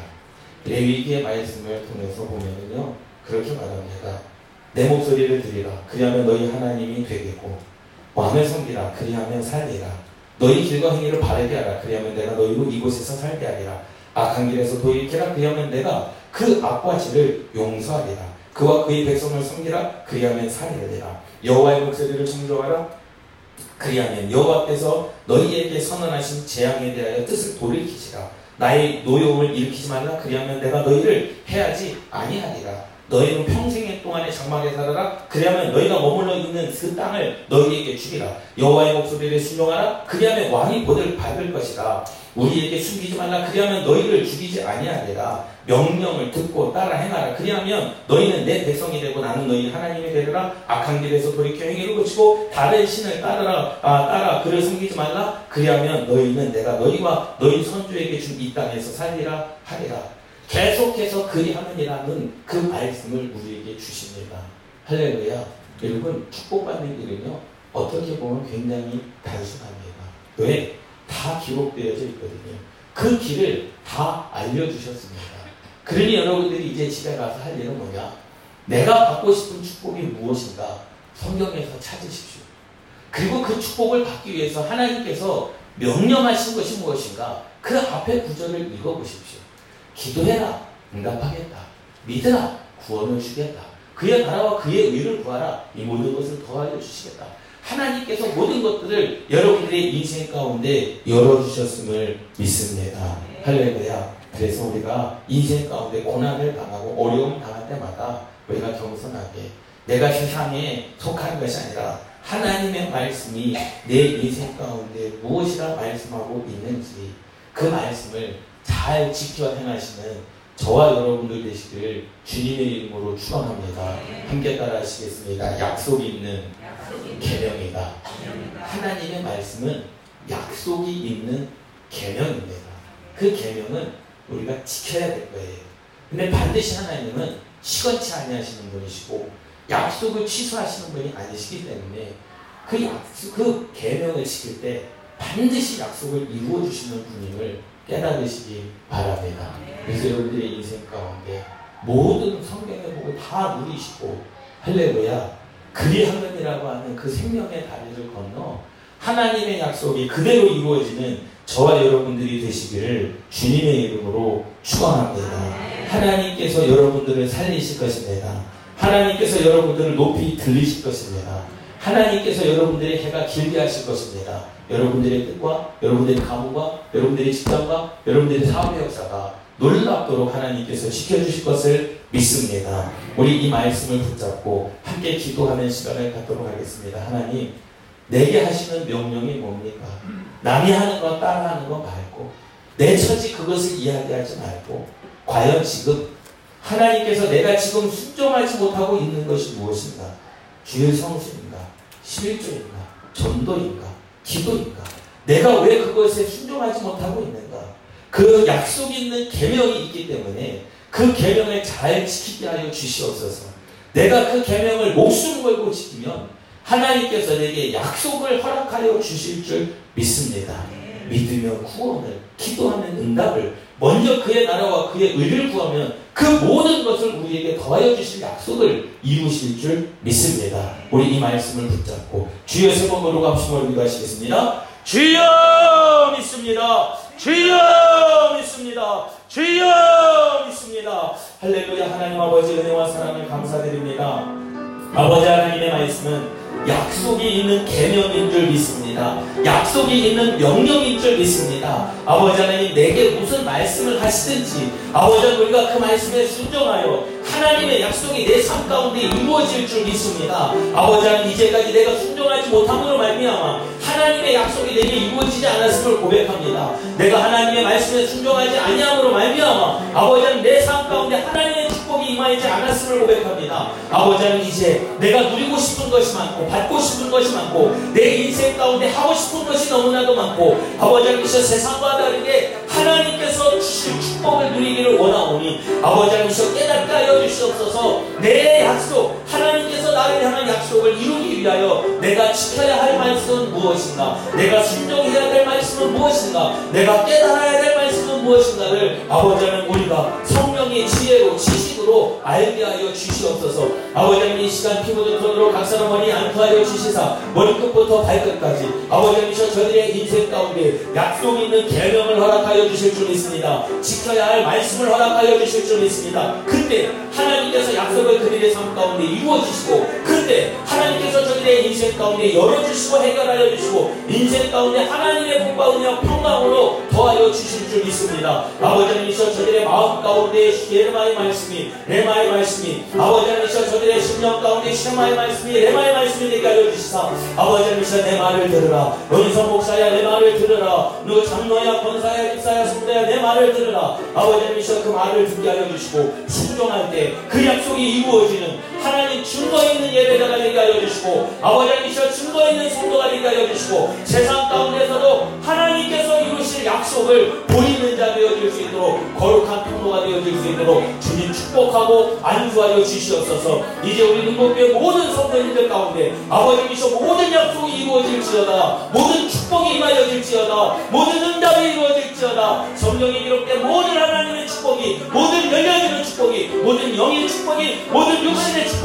레위기의 말씀을 통해서 보면은요. 그렇게 말합니다. 내 목소리를 들이라. 그리하면 너희 하나님이 되겠고 왕을 섬기라. 그리하면 살리라. 너희 길과 행위를 바르게 하라. 그리하면 내가 너희로 이곳에서 살게 하리라. 악한 길에서 도일케라. 그리하면 내가 그 악과 죄를 용서하리라. 그와 그의 백성을 섬기라. 그리하면 살리리라. 여호와의 목소리를 청조하라. 그리하면 여호와께서 너희에게 선언하신 재앙에 대하여 뜻을 돌이키시라. 나의 노여움을 일으키지 말라. 그리하면 내가 너희를 해하지 아니하리라. 너희는 평생의 동안에 장막에 살아라. 그리하면 너희가 머물러 있는 그 땅을 너희에게 주리라. 여호와의 목소리를 순종하라. 그리하면 왕이 보들 받을 것이다. 우리에게 숨기지 말라. 그리하면 너희를 죽이지 아니하리라. 명령을 듣고 따라 행하라. 그리하면 너희는 내 백성이 되고 나는 너희 하나님이 되리라. 악한 길에서 돌이켜 행위를 고치고 다른 신을 따르라. 아, 따라 그를 숨기지 말라. 그리하면 너희는 내가 너희와 너희 선주에게 준 이 땅에서 살리라 하리라. 계속해서 그리하느니라는 그 말씀을 우리에게 주십니다. 할렐루야. 여러분 축복받는 길은요. 어떻게 보면 굉장히 단순합니다. 왜? 다 기록되어져 있거든요. 그 길을 다 알려주셨습니다. 그러니 여러분들이 이제 집에 가서 할 일은 뭐냐? 내가 받고 싶은 축복이 무엇인가? 성경에서 찾으십시오. 그리고 그 축복을 받기 위해서 하나님께서 명령하신 것이 무엇인가? 그 앞에 구절을 읽어보십시오. 기도해라. 응답하겠다. 믿으라. 구원을 주겠다. 그의 나라와 그의 의를 구하라. 이 모든 것을 더하여 주시겠다. 하나님께서 모든 것들을 여러분들의 인생 가운데 열어주셨음을 믿습니다. 할렐루야. 그래서 우리가 인생 가운데 고난을 당하고 어려움을 당할 때마다 우리가 겸손하게 내가 세상에 속하는 것이 아니라 하나님의 말씀이 내 인생 가운데 무엇이라 말씀하고 있는지 그 말씀을 잘 지켜 행하시는 저와 여러분들 되시기를 주님의 이름으로 축원합니다. 함께 따라하시겠습니다. 약속이 있는 계명이다. 하나님의 말씀은 약속이 있는 계명입니다. 그 계명은 우리가 지켜야 될 거예요. 근데 반드시 하나님은 시건치 아니하시는 분이시고 약속을 취소하시는 분이 아니시기 때문에 그 약속, 그 계명을 지킬 때 반드시 약속을 이루어 주시는 분임을 깨달으시기 바랍니다. 그래서 여러분들의 인생 가운데 모든 성경의 복을 다 누리시고 할렐루야 그리하면이라고 하는 그 생명의 다리를 건너 하나님의 약속이 그대로 이루어지는 저와 여러분들이 되시기를 주님의 이름으로 축원합니다. 하나님께서 여러분들을 살리실 것입니다. 하나님께서 여러분들을 높이 들리실 것입니다. 하나님께서 여러분들의 해가 길게 하실 것입니다. 여러분들의 뜻과 여러분들의 가문과 여러분들의 직장과 여러분들의 사업의 역사가 놀랍도록 하나님께서 지켜주실 것을 믿습니다. 우리 이 말씀을 붙잡고 함께 기도하는 시간을 갖도록 하겠습니다. 하나님, 내게 하시는 명령이 뭡니까? 남이 하는 거 따라하는 거 말고 내 처지 그것을 이야기하지 말고 과연 지금 하나님께서 내가 지금 순종하지 못하고 있는 것이 무엇인가? 주의 성수인가? 11조인가? 전도인가? 기도인가? 내가 왜 그것에 순종하지 못하고 있는가? 그 약속 있는 계명이 있기 때문에 그 계명을 잘 지키게 하여 주시옵소서. 내가 그 계명을 목숨 걸고 지키면 하나님께서 내게 약속을 허락하여 주실 줄 믿습니다. 믿으며 구원을, 기도하면 응답을, 먼저 그의 나라와 그의 의를 구하면 그 모든 것을 우리에게 더하여 주실 약속을 이루실 줄 믿습니다. 우리 이 말씀을 붙잡고 주여 세 번으로 갑시을 기도하시겠습니다. 주여 믿습니다. 주여 믿습니다. 주여 믿습니다. 할렐루야 하나님 아버지 은혜와 사랑을 감사드립니다. 아버지 하나님의 말씀은 약속이 있는 개념인 줄 믿습니다. 약속이 있는 명령인 줄 믿습니다. 아버지 하나님 내게 무슨 말씀을 하시든지 아버지 우리가 그 말씀에 순종하여 하나님의 약속이 내 삶 가운데 이루어질 줄 믿습니다. 아버지 하나님 이제까지 내가 순종하지 못함으로 말미암아 하나님의 약속이 내게 이루어지지 않았음을 고백합니다. 내가 하나님의 말씀에 순종하지 아니함으로 말미암아 아버지 하나님 내 삶 가운데 하나님의 임하지 않았음을 고백합니다. 아버지 하나님 이제 내가 누리고 싶은 것이 많고 받고 싶은 것이 많고 내 인생 가운데 하고 싶은 것이 너무나도 많고 아버지 하나님께서 세상과 다르게 하나님께서 주실 축복을 누리기를 원하오니 아버지 하나님께서 깨닫게 하여 주시옵소서. 내 약속 하나님께서 나를 향한 약속을 이루기 위하여 내가 지켜야 할 말씀은 무엇인가? 내가 순종해야 될 말씀은 무엇인가? 내가 깨달아야 될 말씀은 무엇인가를 아버지 하나님 우리가 성령의 지혜로 지 식으로 알게 하여 주시옵소서. 아버지 하나님 이 시간 피부도 손으로 각 사람 머리 안토하여 주시사 머리끝부터 발끝까지 아버지 하나님 저들의 인생 가운데 약속 있는 계명을 허락하여 주실 줄 믿습니다. 지켜야 할 말씀을 허락하여 주실 줄 믿습니다. 그때 하나님께서 약속을 그들의 삶 가운데 이루어주시고 그때 하나님께서 저들의 인생 가운데 열어주시고 해결하여 주시고 인생 가운데 하나님의 복과 은혜와 평강으로 더하여 주실 줄 믿습니다. 아버지 하나님께서 저들의 마음 가운데 예레마의 말씀이 레마의 말씀이 아버지 하나님께서 저들의 심령 가운데 시마의 말씀이 레마의 말씀이 되게 하여 주시사. 아버지 하나님께서 내 말을 들으라. 연성 목사야 내 말을 들으라. 너 장로야 권사야 집사야 성도야 내 말을 들으라. 아버지 하나님께서 그 말을 듣게 하여 주시고 순종할 때 그 약속이 이루어지는 하나님 증거 있는 예배자가 되게 하여 주시고 아버지 하나님께서 증거 있는 성도가 되게 하여 주시고 세상 가운데서도 하나님께서 이루실 약속을 보이는 자 되어질 수 있도록 거룩한 통로가 되어질 수 있도록 주님 축복하고 안수하여 주시옵소서. 이제 우리 능곡교회 모든 성도님들 가운데 아버지께서 모든 약속이 이루어질지어다 모든 축복이 임하여질지어다 모든 응답이 이루어질지어다 성령이 기록된 모든 하나님의 축복이 모든 열려지는 축복이 모든 영의 축복이 모든 육신의 축복이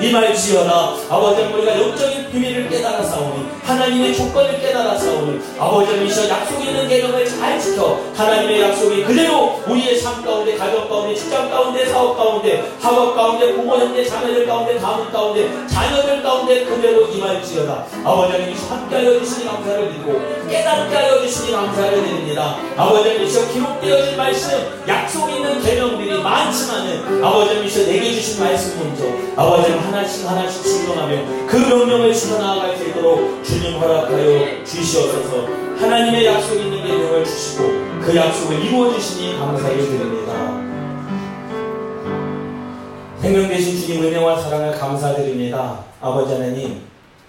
임할지어다 아버지 우리가 영적인 비밀을 깨달아 싸우니 하나님의 조건을 깨달아 싸우니 아버지 하나님이셔 약속 있는 계명을 잘 지켜 하나님의 약속이 그대로 우리의 삶 가운데 가정 가운데 직장 가운데 사업 가운데 학업 가운데 부모 형제 자매들 가운데 가문 가운데 자녀들 가운데 그대로 임할지어다 아버지 하나님이셔 함께하여 주시니 감사를 드리고 깨닫게 하여 주시니 감사를 드립니다. 아버지 하나님이셔 기록되어진 말씀 약속 있는 계명들이 많지만은 아버지 하나님이셔 내게 주신 말씀 먼저 아버지 하나씩 하나씩 순종하며 그 명령을 지켜 나아갈 수 있도록 주님 허락하여 주시옵소서 하나님의 약속 있는 계명을 주시고 그 약속을 이루어 주시니 감사히 드립니다. 생명 되신 주님 은혜와 사랑을 감사드립니다. 아버지 하나님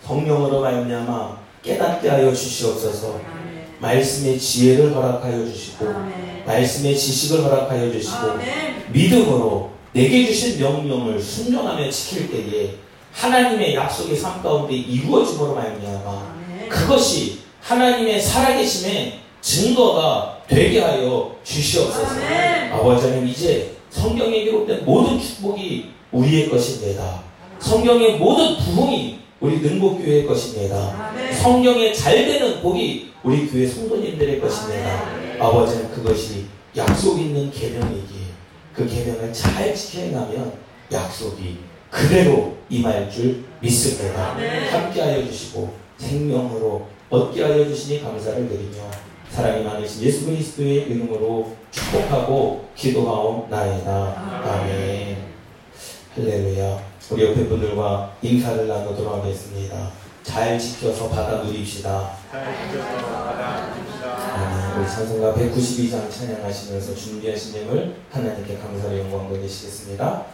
성령으로 말미암아 깨닫게 하여 주시옵소서. 말씀의 지혜를 허락하여 주시고 말씀의 지식을 허락하여 주시고 믿음으로 내게 주신 명령을 순종하며 지킬 때에 하나님의 약속의 삶 가운데 이루어짐으로 말미암아 그것이 하나님의 살아계심의 증거가 되게 하여 주시옵소서. 아버지 하나님 이제 성경에 기록된 모든 축복이 우리의 것입니다. 성경의 모든 부흥이 우리 능곡교회의 것입니다. 성경에 잘 되는 복이 우리 교회 성도님들의 것입니다. 아버지는 그것이 약속 있는 계명이기에 그 계명을 잘 지켜나면 약속이 그대로 임할 줄 믿습니다. 함께하여 주시고 생명으로 얻게 하여 주시니 감사를 드리며 사랑이 많으신 예수 그리스도의 이름으로 축복하고 기도하옵나이다. 아멘. 할렐루야. 우리 옆에 분들과 인사를 나누도록 하겠습니다. 잘 지켜서 받아 누립시다. 아멘. 우리 찬송가 192장 찬양하시면서 준비하신 예물 하나님께 감사의 영광 돌리시겠습니다.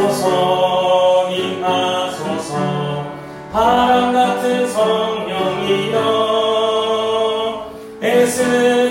임하소서 임하소서 바람 같은 성령이여 에스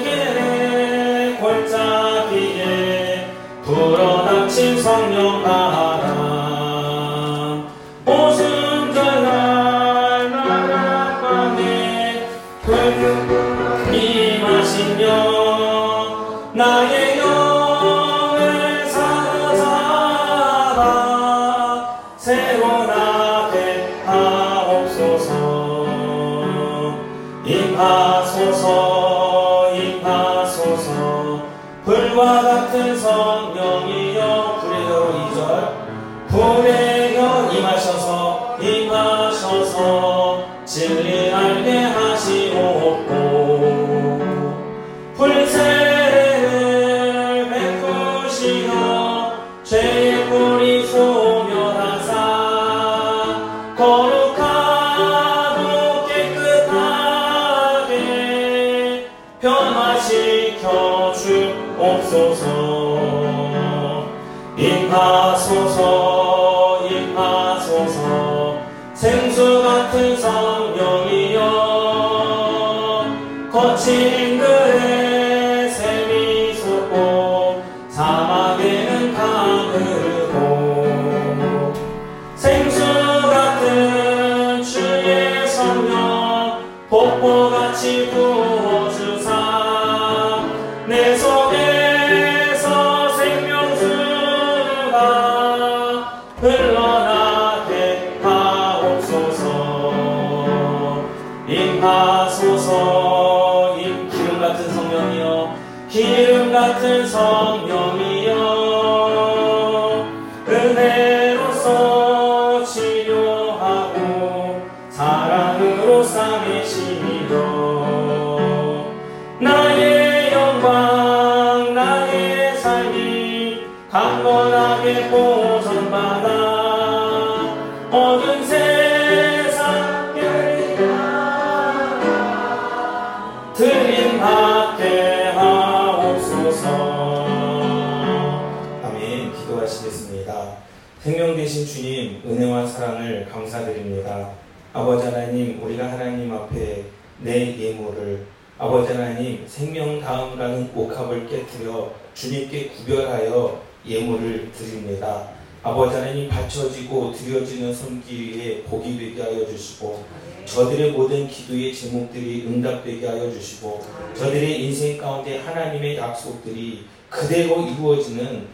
폭포같이 저들의 모든 기도의 제목들이 응답되게 하여 주시고 저들의 인생 가운데 하나님의 약속들이 그대로 이루어지는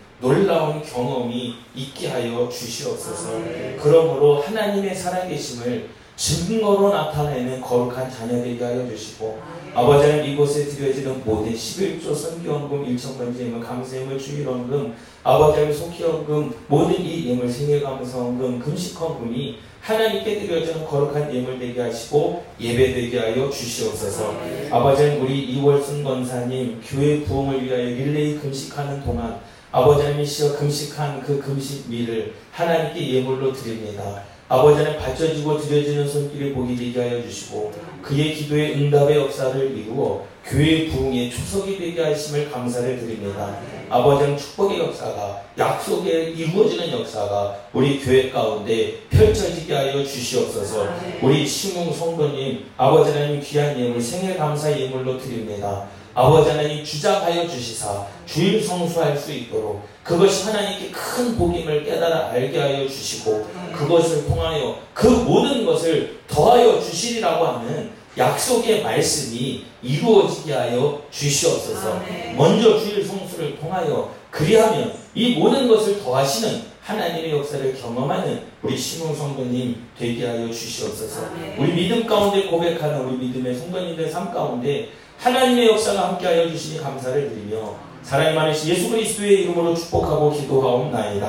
하나님의 살아계심을 증거로 나타내는 거룩한 자녀 되게 하여 주시고 아버지 하나님 이곳에 드려지는 모든 11조 선기원금 1천번째 예물 감사예물 주일원금 아버지 하나님 속기원금 모든 이 예물 생일감사원금 금식헌금이 하나님께 드려지는 거룩한 예물 되게 하시고 예배 되게 하여 주시옵소서. 아버지 하나님 우리 이월순 권사님 교회 부흥을 위하여 릴레이 금식하는 동안 아버지 하나님이시여 금식한 그 금식미를 하나님께 예물로 드립니다. 아버지 하나님 받쳐지고 드려지는 손길에 복이 되게 하여 주시고 그의 기도의 응답의 역사를 이루어 교회 부흥의 초석이 되게 하심을 감사를 드립니다. 아버지 하나님 축복의 역사가 약속에 이루어지는 역사가 우리 교회 가운데 펼쳐지게 하여 주시옵소서 우리 심웅 성도님 아버지 하나님 귀한 예물 생일 감사 예물로 드립니다. 아버지 하나님 주장하여 주시사 주일 성수할 수 있도록 그것이 하나님께 큰 복임을 깨달아 알게 하여 주시고 그것을 통하여 그 모든 것을 더하여 주시리라고 하는 약속의 말씀이 이루어지게 하여 주시옵소서. 먼저 주일 성수를 통하여 그리하면 이 모든 것을 더하시는 하나님의 역사를 경험하는 우리 신웅 성도님 되게 하여 주시옵소서. 우리 믿음 가운데 고백하는 우리 믿음의 성도님들 삶 가운데 하나님의 역사가 함께하여 주시니 감사를 드리며 사랑이 많으신 예수 그리스도의 이름으로 축복하고 기도하옵나이다.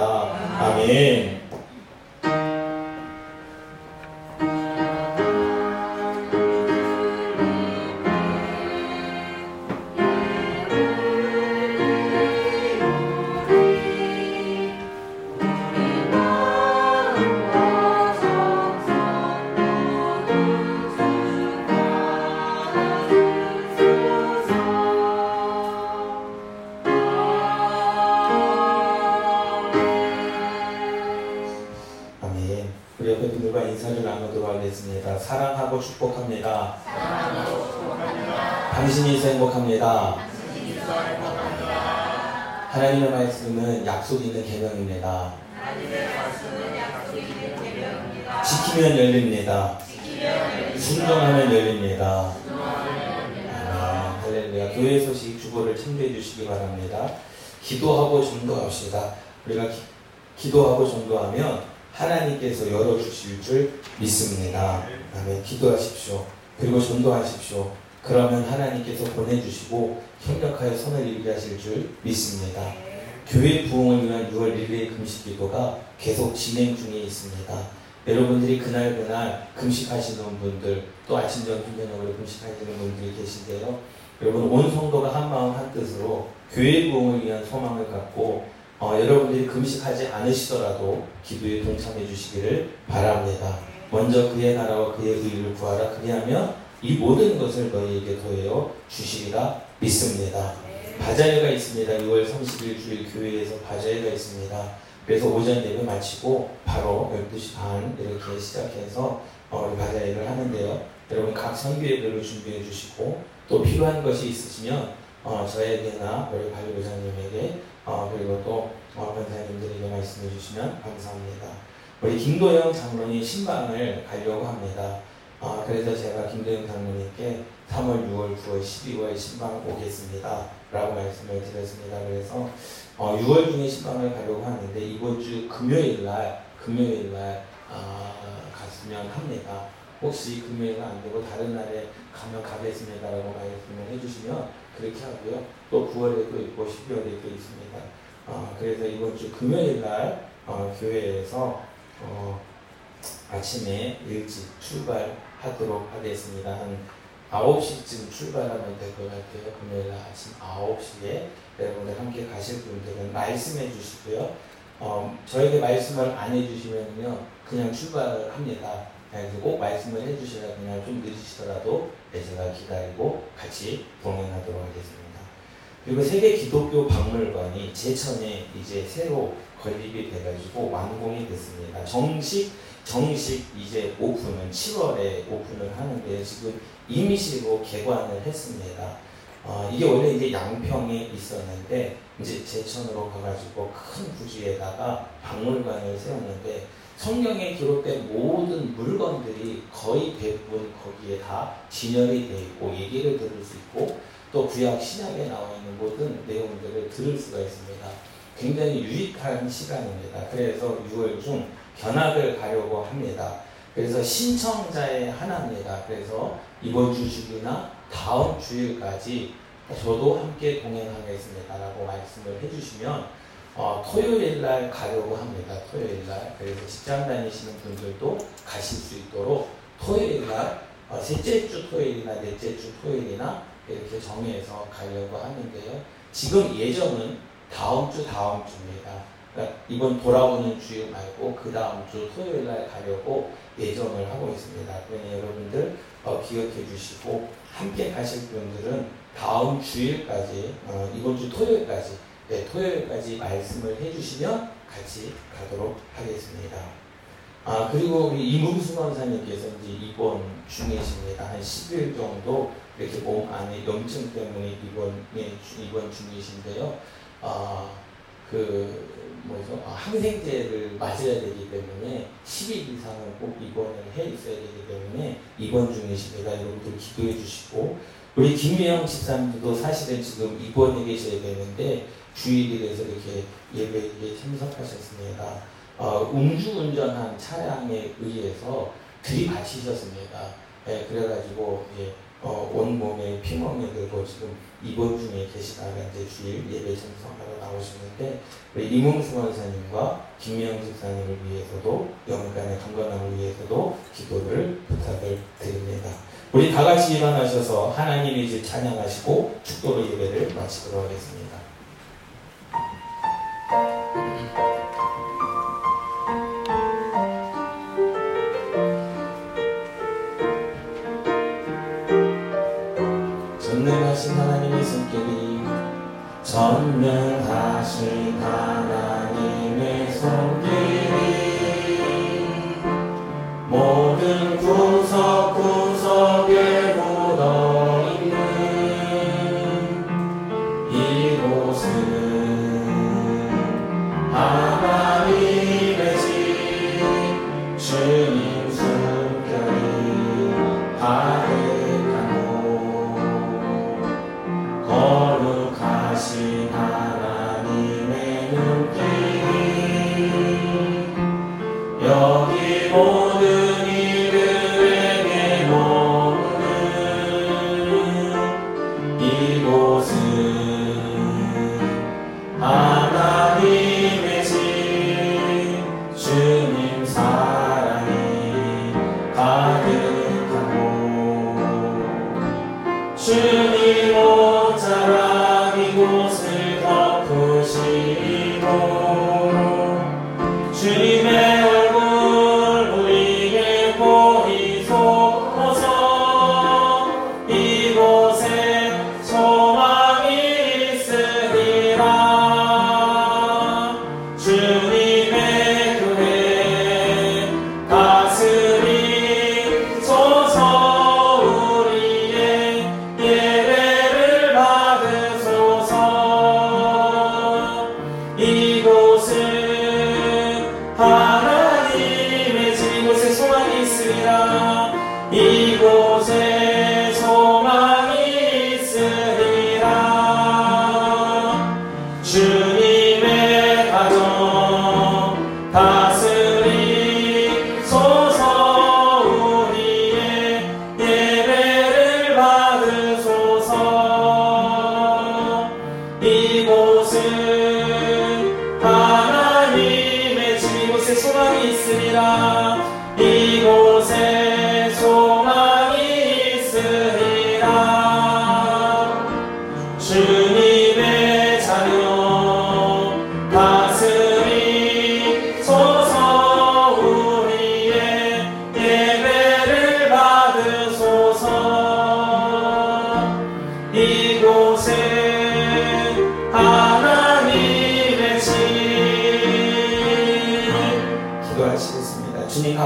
아멘. 계명입니다. 지키면 열립니다. 순종하면 열립니다. 아멘. 할렐루야. 교회 소식 주보를 참조해 주시기 바랍니다. 기도하고 전도합시다. 우리가 기, 도하고 전도하면 하나님께서 열어주실 줄 믿습니다. 아멘. 기도하십시오. 그리고 전도하십시오. 그러면 하나님께서 보내주시고 협력하여 선을 이루게 하실 줄 믿습니다. 교회 부흥을 위한 6월 1일 금식 기도가 계속 진행 중에 있습니다. 여러분들이 그날 그날 금식하시는 분들 또 아침 점심 저녁으로 금식하시는 분들이 계신데요. 여러분 온 성도가 한 마음 한 뜻으로 교회 부흥을 위한 소망을 갖고 어, 여러분들이 금식하지 않으시더라도 기도에 동참해 주시기를 바랍니다. 먼저 그의 나라와 그의 의를 구하라. 그리하면 이 모든 것을 너희에게 더해요 주시리라 믿습니다. 바자회가 있습니다. 6월 30일 주일 교회에서 바자회가 있습니다. 그래서 오전 예배 마치고 바로 12시 반 이렇게 시작해서 어, 우리 바자회를 하는데요. 여러분 각 선교 예배를 준비해 주시고 또 필요한 것이 있으시면 어, 저에게나 우리 관리부장님에게 어, 그리고 또 어, 권사님들에게 말씀해 주시면 감사합니다. 우리 김도영 장로님 신방을 가려고 합니다. 아, 그래서 제가 김대영 장로님께 3월, 6월, 9월, 12월 신방 오겠습니다. 라고 말씀을 드렸습니다. 그래서 어, 6월 중에 신방을 가려고 하는데 이번 주 금요일 날, 금요일 날 아, 갔으면 합니다. 혹시 금요일은 안 되고 다른 날에 가면 가겠습니다라고 말씀을 해주시면 그렇게 하고요. 또 9월에 도 있고 12월에 도 있습니다. 어, 그래서 이번 주 금요일 날 어, 교회에서 어, 아침에 일찍 출발하도록 하겠습니다. 한 9시쯤 출발하면 될 것 같아요. 금요일 아침 9시에 여러분들 함께 가실 분들은 말씀해 주시고요. 어, 저에게 말씀을 안 해주시면요. 그냥 출발을 합니다. 꼭 말씀을 해주셔야 그냥 좀 늦으시더라도 네, 제가 기다리고 같이 동행하도록 하겠습니다. 그리고 세계 기독교 박물관이 제천에 이제 새로 건립이 돼가지고 완공이 됐습니다. 정식 정식 이제 오픈은 7월에 오픈을 하는데 지금 임시로 개관을 했습니다. 어, 이게 원래 이제 양평에 있었는데 이제 제천으로 가가지고 큰 부지에다가 박물관을 세웠는데 성경에 기록된 모든 물건들이 거의 대부분 거기에 다 진열이 되어 있고 얘기를 들을 수 있고 또 구약 신약에 나와 있는 모든 내용들을 들을 수가 있습니다. 굉장히 유익한 시간입니다. 그래서 6월 중 견학을 가려고 합니다. 그래서 신청자의 하나입니다. 그래서 이번 주 주기나 다음 주일까지 저도 함께 동행하겠습니다. 라고 말씀을 해주시면 어, 토요일 날 가려고 합니다. 토요일 날. 그래서 직장 다니시는 분들도 가실 수 있도록 토요일 날, 어, 셋째 주 토요일이나 넷째 주 토요일이나 이렇게 정해서 가려고 하는데요. 지금 예정은 다음 주 다음 주입니다. 그러니까 이번 돌아오는 주일 말고 그 다음 주 토요일 날 가려고 예정을 하고 있습니다. 그러니 여러분들 어, 기억해 주시고 함께 가실 분들은 다음 주일까지 어, 이번 주 토요일까지 네, 토요일까지 말씀을 해주시면 같이 가도록 하겠습니다. 아 그리고 이문수 원사님께서 이제 입원 중이십니다. 한 10일 정도 이렇게 몸 안에 염증 때문에 입원에 입원 중이신데요. 아그 뭐죠? 아, 항생제를 맞아야 되기 때문에 10일 이상은 꼭 입원을 해 있어야 되기 때문에 입원 중이십니다. 여러분들 기도해 주시고 우리 김미영 집사님도 사실은 지금 입원해 계셔야 되는데 주일이 돼서 이렇게 예배에 참석하셨습니다. 어, 음주운전한 차량에 의해서 들이받히셨습니다. 예, 그래가지고 예, 어, 온 몸에 피멍이 들고 지금 입원 중에 계시다가 이제 주일 예배 참석하러 나오시는데 우리 이문수 원사님과 김명 집사님을 위해서도 영간의 건강을 위해서도 기도를 부탁을 드립니다. 우리 다 같이 일어나셔서 하나님의 집 찬양하시고 축도로 예배를 마치도록 하겠습니다.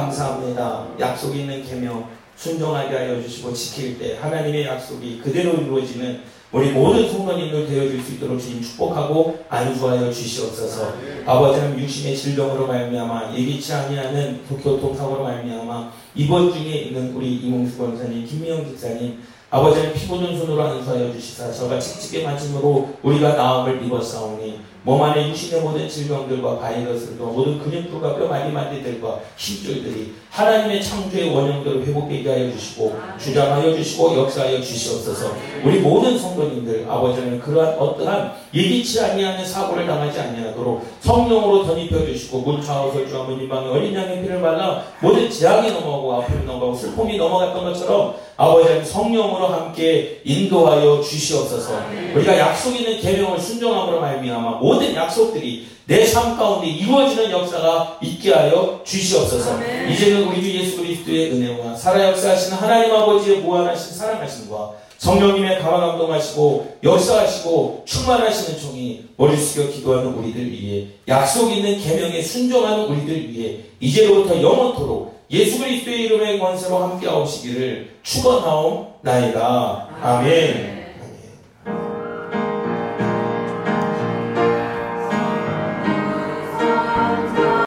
감사합니다. 약속이 있는 계명 순종하게 하여 주시고 지킬 때 하나님의 약속이 그대로 이루어지는 우리 모든 성도님들 되어줄 수 있도록 주님 축복하고 안수하여 주시옵소서. 아버지는 육신의 질병으로 말미암아 예기치 아니하는 교통사고로 말미암아 입원 중에 있는 우리 이몽수 권사님, 김미영 집사님, 아버지는 피부는 손으로 안수하여 주시사 저가 칙칙의 맞음으로 우리가 나음을 입었사오니 몸 안에 육신의 모든 질병들과 바이러스들과 모든 근육들과 뼈 마디마디들과 힘줄들이 하나님의 창조의 원형대로 회복되게 하여 주시고 주장하여 주시고 역사하여 주시옵소서. 우리 모든 성도님들 아버지는 그러한 어떠한 예기치 아니하는 사고를 당하지 아니하도록 성령으로 덧입혀 주시고 문차오설주 아버님 방에 어린 양의 피를 발라 모든 재앙이 넘어가고 아픔이 넘어가고 슬픔이 넘어갔던 것처럼 아버지는 성령으로 함께 인도하여 주시옵소서. 우리가 약속 있는 계명을 순종함으로 말미암아 모든 약속들이 내 삶 가운데 이루어지는 역사가 있게 하여 주시옵소서. 아멘. 이제는 우리 주 예수 그리스도의 은혜와 살아 역사하시는 하나님 아버지의 무한하신 사랑하심과 성령님의 가만 감동하시고 역사하시고 충만하시는 종이 머리 숙여 기도하는 우리들 위해 약속 있는 계명에 순종하는 우리들 위해 이제로부터 영원토록 예수 그리스도의 이름의 권세로 함께 하시기를 축원하옵나이다. 아멘.